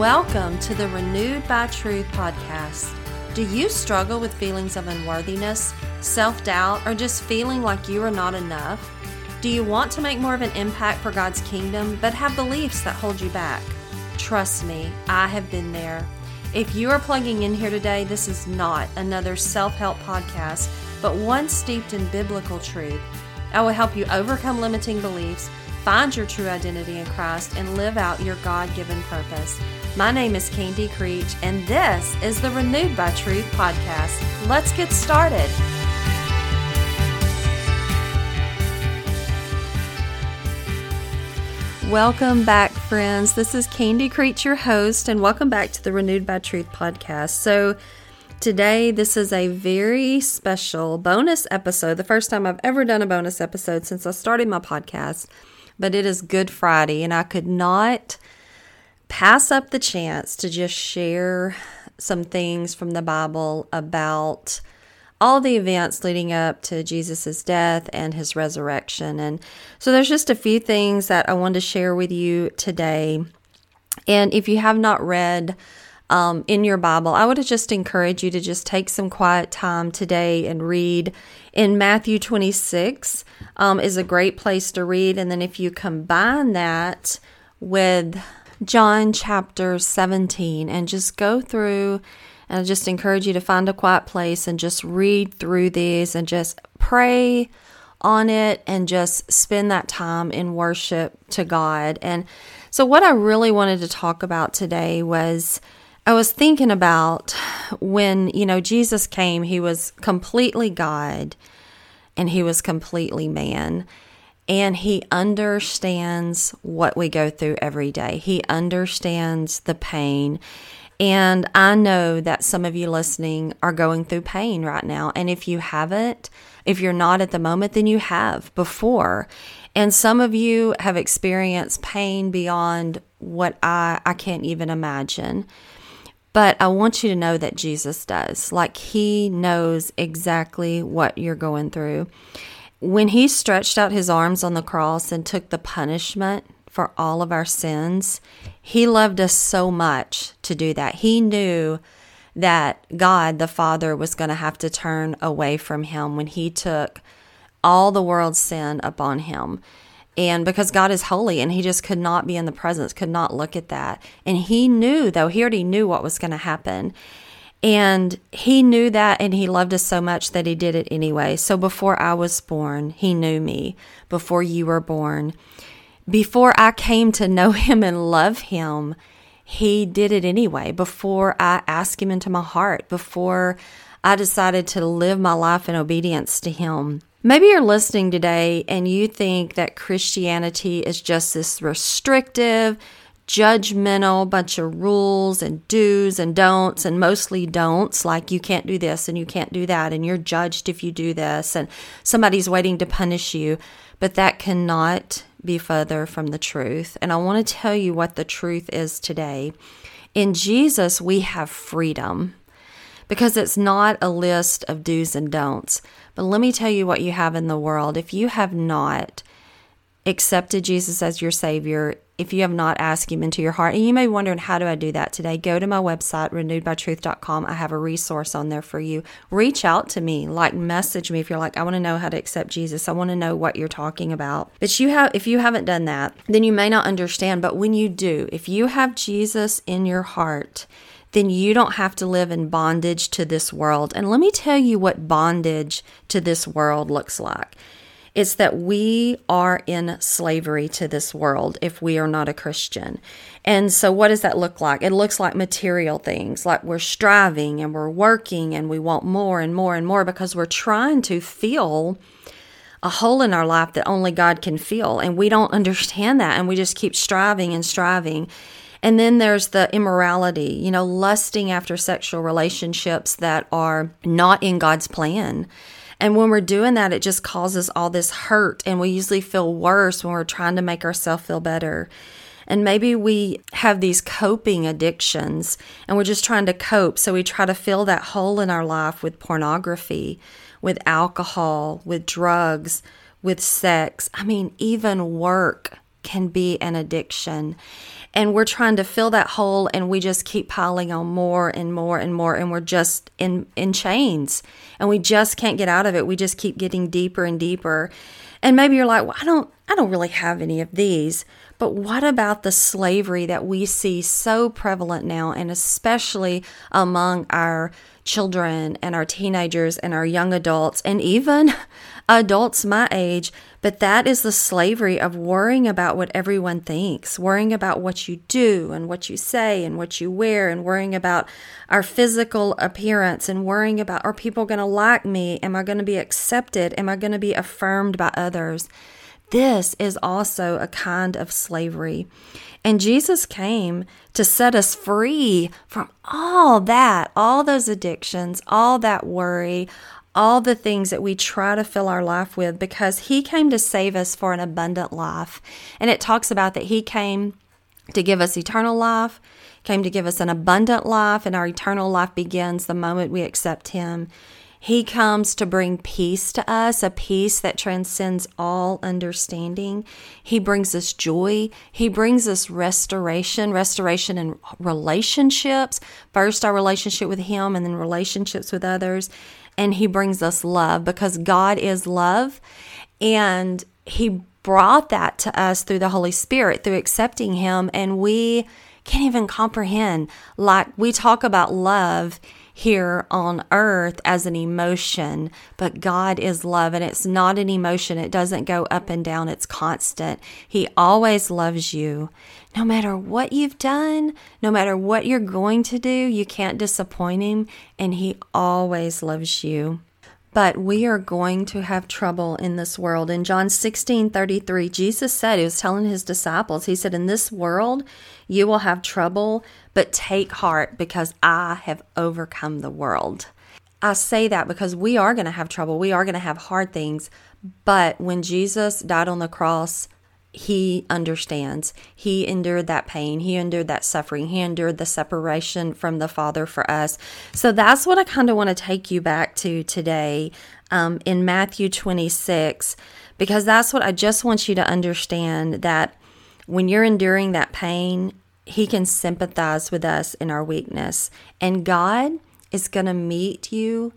Welcome to the Renewed by Truth podcast. Do you struggle with feelings of unworthiness, self doubt, or just feeling like you are not enough? Do you want to make more of an impact for God's kingdom, but have beliefs that hold you back? Trust me, I have been there. If you are plugging in here today, this is not another self help podcast, but one steeped in biblical truth. I will help you overcome limiting beliefs, find your true identity in Christ, and live out your God given purpose. My name is Candy Creech, and this is the Renewed by Truth podcast. Let's get started. Welcome back, friends. This is Candy Creech, your host, and welcome back to the Renewed by Truth podcast. So, today, this is a very special bonus episode, the first time I've ever done a bonus episode since I started my podcast. But it is Good Friday, and I could not pass up the chance to just share some things from the Bible about all the events leading up to Jesus' death and his resurrection. And so there's just a few things that I want to share with you today. And if you have not read um, in your Bible, I would just encourage you to just take some quiet time today and read. In Matthew 26 um, is a great place to read. And then if you combine that with John chapter 17 and just go through and I just encourage you to find a quiet place and just read through these and just pray on it and just spend that time in worship to God. And so, what I really wanted to talk about today was I was thinking about when, you know, Jesus came, he was completely God and he was completely man and he understands what we go through every day. He understands the pain. And I know that some of you listening are going through pain right now. And if you haven't, if you're not at the moment, then you have before. And some of you have experienced pain beyond what I, I can't even imagine. But I want you to know that Jesus does. Like, He knows exactly what you're going through when he stretched out his arms on the cross and took the punishment for all of our sins, he loved us so much to do that. He knew that God the Father was going to have to turn away from him when he took all the world's sin upon him. And because God is holy and he just could not be in the presence, could not look at that. And he knew, though, he already knew what was going to happen. And he knew that and he loved us so much that he did it anyway. So before I was born, he knew me. Before you were born, before I came to know him and love him, he did it anyway. Before I asked him into my heart, before I decided to live my life in obedience to him. Maybe you're listening today and you think that Christianity is just this restrictive, judgmental bunch of rules and do's and don'ts and mostly don'ts like you can't do this and you can't do that and you're judged if you do this and somebody's waiting to punish you. But that cannot be further from the truth. And i want to tell you what the truth is today. In jesus we have freedom because it's not a list of do's and don'ts but let me tell you what you have in the world if you have not accepted jesus as your savior if you have not asked him into your heart. And you may be wondering, how do I do that today? Go to my website, renewedbytruth.com. I have a resource on there for you. Reach out to me, like message me if you're like, I want to know how to accept Jesus. I want to know what you're talking about. But you have if you haven't done that, then you may not understand. But when you do, if you have Jesus in your heart, then you don't have to live in bondage to this world. And let me tell you what bondage to this world looks like. It's that we are in slavery to this world if we are not a Christian. And so, what does that look like? It looks like material things, like we're striving and we're working and we want more and more and more because we're trying to fill a hole in our life that only God can fill. And we don't understand that. And we just keep striving and striving. And then there's the immorality, you know, lusting after sexual relationships that are not in God's plan. And when we're doing that, it just causes all this hurt. And we usually feel worse when we're trying to make ourselves feel better. And maybe we have these coping addictions and we're just trying to cope. So we try to fill that hole in our life with pornography, with alcohol, with drugs, with sex. I mean, even work can be an addiction. And we're trying to fill that hole and we just keep piling on more and more and more and we're just in in chains and we just can't get out of it. We just keep getting deeper and deeper. And maybe you're like, "Well, I don't I don't really have any of these." But what about the slavery that we see so prevalent now and especially among our children and our teenagers and our young adults and even adults my age. But that is the slavery of worrying about what everyone thinks, worrying about what you do and what you say and what you wear, and worrying about our physical appearance and worrying about are people going to like me? Am I going to be accepted? Am I going to be affirmed by others? This is also a kind of slavery. And Jesus came to set us free from all that, all those addictions, all that worry, all the things that we try to fill our life with because he came to save us for an abundant life. And it talks about that he came to give us eternal life, came to give us an abundant life, and our eternal life begins the moment we accept him. He comes to bring peace to us, a peace that transcends all understanding. He brings us joy. He brings us restoration, restoration in relationships. First, our relationship with Him, and then relationships with others. And He brings us love because God is love. And He brought that to us through the Holy Spirit, through accepting Him. And we can't even comprehend. Like we talk about love here on earth as an emotion, but God is love and it's not an emotion. It doesn't go up and down, it's constant. He always loves you. No matter what you've done, no matter what you're going to do, you can't disappoint Him, and He always loves you. But we are going to have trouble in this world. In John 16 33, Jesus said, He was telling His disciples, He said, In this world, you will have trouble, but take heart because I have overcome the world. I say that because we are going to have trouble. We are going to have hard things. But when Jesus died on the cross, he understands. He endured that pain. He endured that suffering. He endured the separation from the Father for us. So that's what I kind of want to take you back to today um, in Matthew 26, because that's what I just want you to understand that when you're enduring that pain, He can sympathize with us in our weakness. And God is going to meet you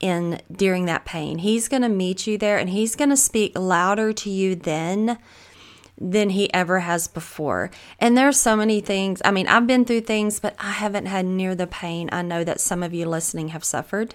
in during that pain. He's going to meet you there and he's going to speak louder to you then than he ever has before. And there's so many things. I mean, I've been through things, but I haven't had near the pain I know that some of you listening have suffered.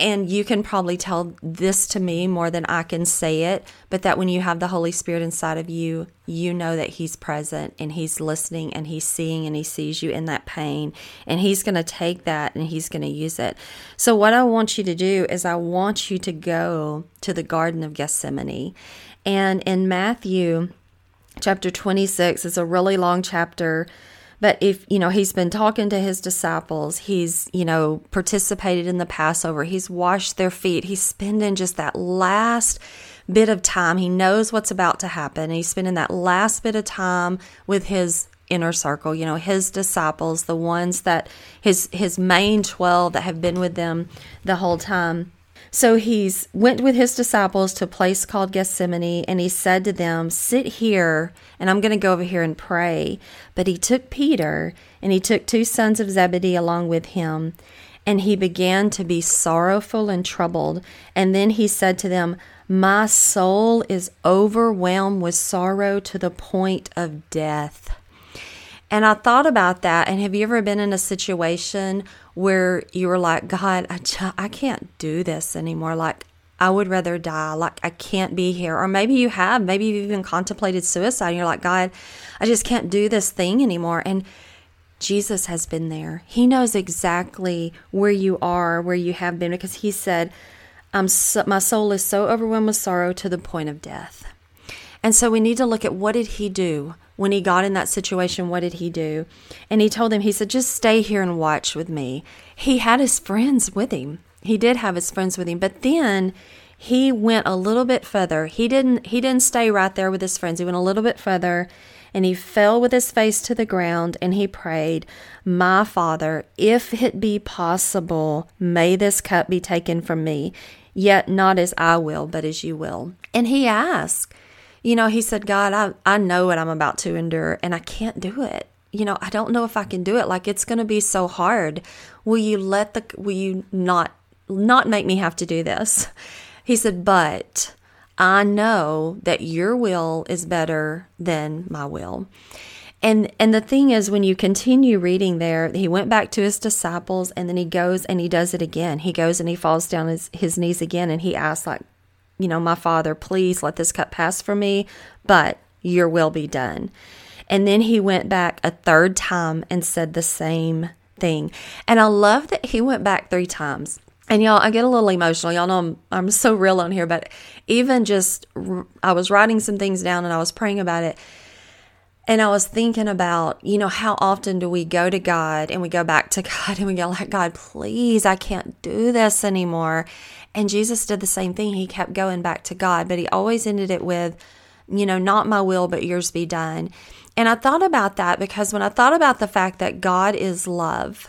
And you can probably tell this to me more than I can say it, but that when you have the Holy Spirit inside of you, you know that He's present and He's listening and He's seeing and He sees you in that pain. And He's going to take that and He's going to use it. So, what I want you to do is, I want you to go to the Garden of Gethsemane and in Matthew chapter 26, it's a really long chapter. But if, you know, he's been talking to his disciples, he's, you know, participated in the Passover, he's washed their feet, he's spending just that last bit of time. He knows what's about to happen. He's spending that last bit of time with his inner circle, you know, his disciples, the ones that his his main 12 that have been with them the whole time. So he's went with his disciples to a place called Gethsemane and he said to them, "Sit here and I'm going to go over here and pray." But he took Peter and he took two sons of Zebedee along with him, and he began to be sorrowful and troubled. And then he said to them, "My soul is overwhelmed with sorrow to the point of death." And I thought about that. And have you ever been in a situation where you were like, God, I, just, I can't do this anymore? Like, I would rather die. Like, I can't be here. Or maybe you have. Maybe you've even contemplated suicide. And you're like, God, I just can't do this thing anymore. And Jesus has been there. He knows exactly where you are, where you have been, because He said, I'm so, My soul is so overwhelmed with sorrow to the point of death. And so we need to look at what did He do? When he got in that situation, what did he do? And he told them, he said, just stay here and watch with me. He had his friends with him. He did have his friends with him, but then he went a little bit further. He didn't he didn't stay right there with his friends. He went a little bit further and he fell with his face to the ground and he prayed, "My Father, if it be possible, may this cup be taken from me, yet not as I will, but as you will." And he asked you know, he said, God, I, I know what I'm about to endure and I can't do it. You know, I don't know if I can do it. Like it's going to be so hard. Will you let the, will you not, not make me have to do this? He said, but I know that your will is better than my will. And and the thing is when you continue reading there, he went back to his disciples and then he goes and he does it again. He goes and he falls down his, his knees again and he asks like, you know, my father, please let this cup pass from me, but your will be done. And then he went back a third time and said the same thing. And I love that he went back three times. And y'all, I get a little emotional. Y'all know I'm, I'm so real on here, but even just, I was writing some things down and I was praying about it. And I was thinking about, you know, how often do we go to God and we go back to God and we go, like, God, please, I can't do this anymore. And Jesus did the same thing. He kept going back to God, but he always ended it with, you know, not my will, but yours be done. And I thought about that because when I thought about the fact that God is love,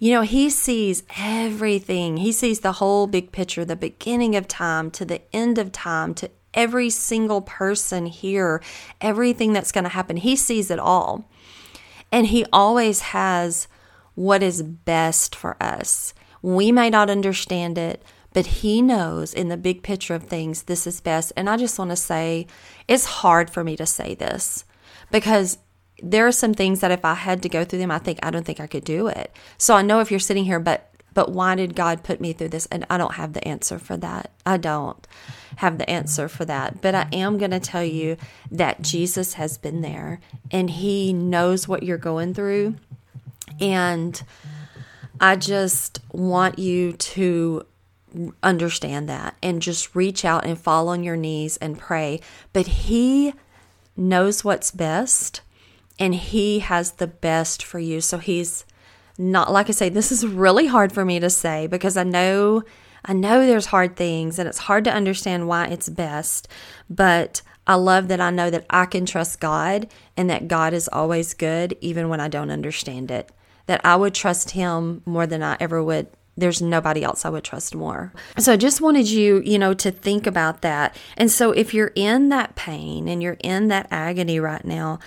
you know, He sees everything. He sees the whole big picture, the beginning of time to the end of time, to every single person here, everything that's going to happen. He sees it all. And He always has what is best for us. We may not understand it, but He knows in the big picture of things, this is best. And I just want to say, it's hard for me to say this because there are some things that if I had to go through them, I think I don't think I could do it. So I know if you're sitting here, but but why did God put me through this? And I don't have the answer for that. I don't have the answer for that. But I am going to tell you that Jesus has been there and he knows what you're going through. And I just want you to understand that and just reach out and fall on your knees and pray. But he knows what's best and He has the best for you. So He's not, like I say, this is really hard for me to say because I know. I know there's hard things and it's hard to understand why it's best, but I love that I know that I can trust God and that God is always good, even when I don't understand it. That I would trust Him more than I ever would. There's nobody else I would trust more. So I just wanted you, you know, to think about that. And so if you're in that pain and you're in that agony right now,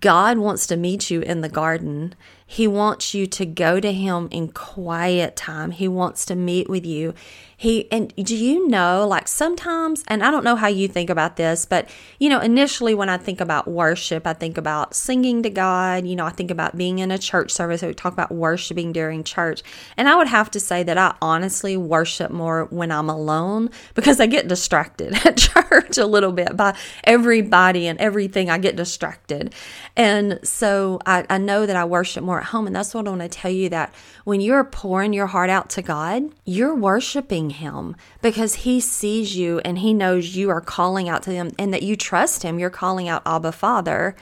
God wants to meet you in the garden. He wants you to go to him in quiet time. He wants to meet with you. He and do you know like sometimes and I don't know how you think about this, but you know, initially when I think about worship, I think about singing to God, you know, I think about being in a church service. We talk about worshiping during church. And I would have to say that I honestly worship more when I'm alone because I get distracted at church a little bit by everybody and everything. I get distracted. And so I, I know that I worship more at home. And that's what I want to tell you that when you're pouring your heart out to God, you're worshiping him because he sees you and he knows you are calling out to him and that you trust him. You're calling out Abba Father.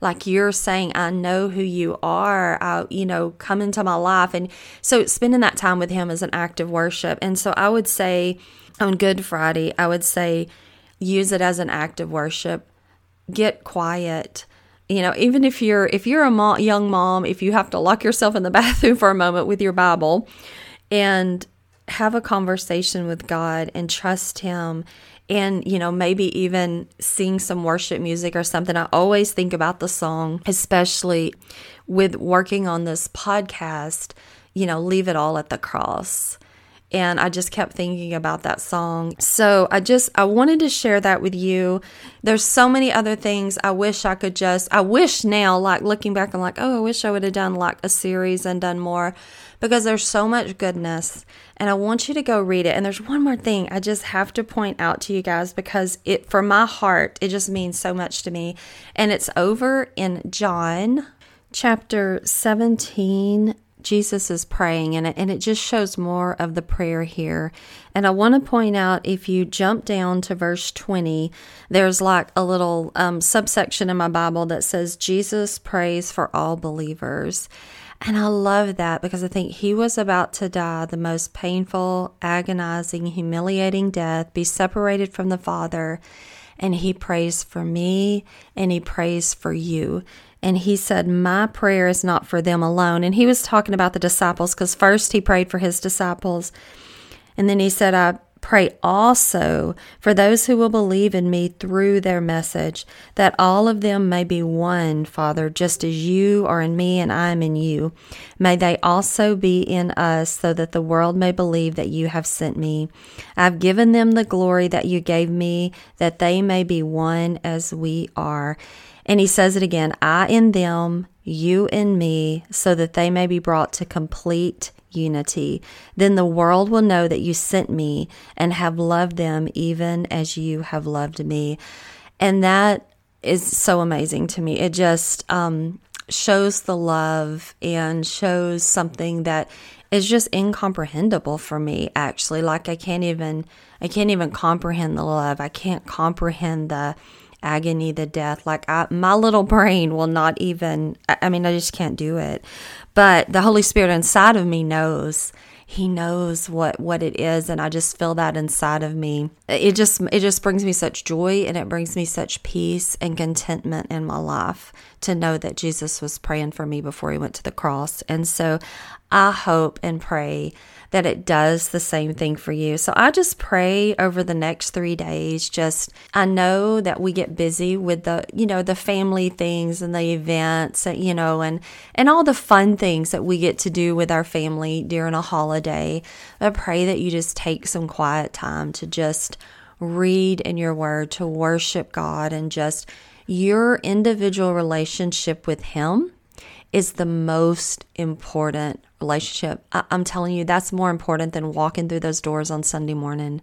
Like you're saying, I know who you are. I, you know, come into my life. And so spending that time with him is an act of worship. And so I would say on Good Friday, I would say use it as an act of worship. Get quiet you know even if you're if you're a young mom if you have to lock yourself in the bathroom for a moment with your bible and have a conversation with God and trust Him and you know maybe even sing some worship music or something. I always think about the song especially with working on this podcast you know leave it all at the cross and i just kept thinking about that song so i just i wanted to share that with you there's so many other things i wish i could just i wish now like looking back i'm like oh i wish i would have done like a series and done more because there's so much goodness and I want you to go read it. And there's one more thing I just have to point out to you guys because it for my heart it just means so much to me. And it's over in John chapter 17 Jesus is praying and it, and it just shows more of the prayer here. And I want to point out if you jump down to verse 20, there's like a little um, subsection in my Bible that says Jesus prays for all believers. And I love that because I think he was about to die the most painful, agonizing, humiliating death, be separated from the Father. And he prays for me and he prays for you. And he said, My prayer is not for them alone. And he was talking about the disciples because first he prayed for his disciples. And then he said, I Pray also for those who will believe in me through their message, that all of them may be one, Father, just as you are in me and I am in you. May they also be in us, so that the world may believe that you have sent me. I've given them the glory that you gave me, that they may be one as we are. And he says it again I in them, you in me, so that they may be brought to complete unity. Then the world will know that you sent me and have loved them even as you have loved me. And that is so amazing to me. It just um, shows the love and shows something that is just incomprehensible for me actually like i can't even i can't even comprehend the love i can't comprehend the agony, the death. Like I, my little brain will not even, I mean, I just can't do it. But the Holy Spirit inside of me knows. He knows what what it is and I just feel that inside of me. It just it just brings me such joy and it brings me such peace and contentment in my life to know that Jesus was praying for me before he went to the cross. And so I hope and pray that it does the same thing for you. So I just pray over the next three days. Just, I know that we get busy with the, you know, the family things and the events, you know, and, and all the fun things that we get to do with our family during a holiday. I pray that you just take some quiet time to just read in your word, to worship God, and just your individual relationship with Him is the most important relationship. I- am telling you, that's more important than walking through those doors on Sunday morning.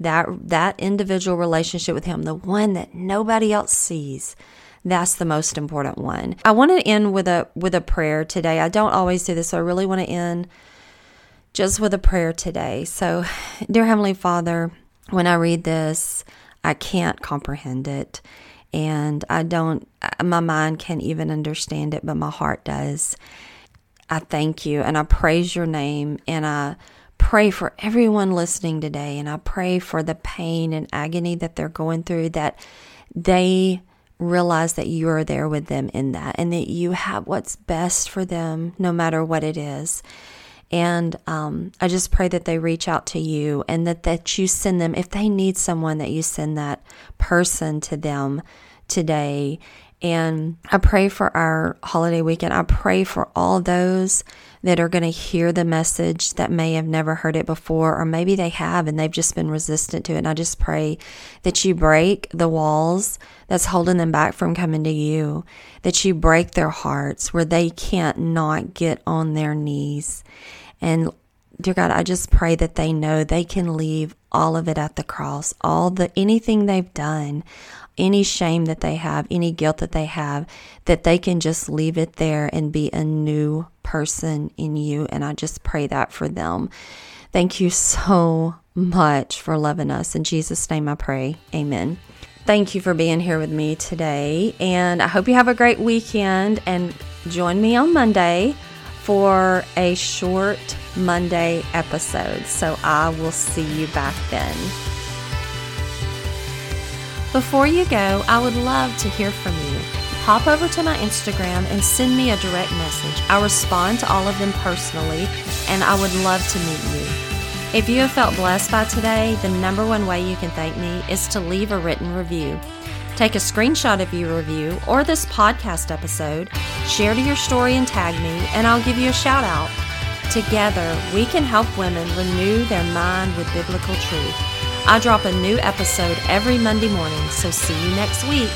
That that individual relationship with Him, the one that nobody else sees, that's the most important one. I want to end with a with a prayer today. I don't always do this, so I really want to end just with a prayer today. So, dear Heavenly Father, when I read this, I can't comprehend it and I don't, uh, my mind can't even understand it, but my heart does. I thank you and I praise your name and I pray for everyone listening today and I pray for the pain and agony that they're going through that they realize that you are there with them in that and that you have what's best for them no matter what it is. And um, I just pray that they reach out to you and that, that you send them, if they need someone, that you send that person to them today. And I pray for our holiday weekend. I pray for all those that are going to hear the message that may have never heard it before, or maybe they have and they've just been resistant to it. And I just pray that you break the walls that's holding them back from coming to you, that you break their hearts where they can't not get on their knees and dear God, I just pray that they know they can leave all of it at the cross, all the anything they've done, any shame that they have, any guilt that they have, that they can just leave it there and be a new person in you. And I just pray that for them. Thank you so much for loving us. In Jesus' name I pray. Amen. Thank you for being here with me today. And I hope you have a great weekend and join me on Monday for a short Monday episode. So I will see you back then. Before you go, I would love to hear from you. Hop over to my Instagram and send me a direct message. I respond to all of them personally, and I would love to meet you. If you have felt blessed by today, the number one way you can thank me is to leave a written review. Take a screenshot of your review or this podcast episode, share to your story and tag me, and I'll give you a shout out. Together, we can help women renew their mind with biblical truth. I drop a new episode every Monday morning, so see you next week.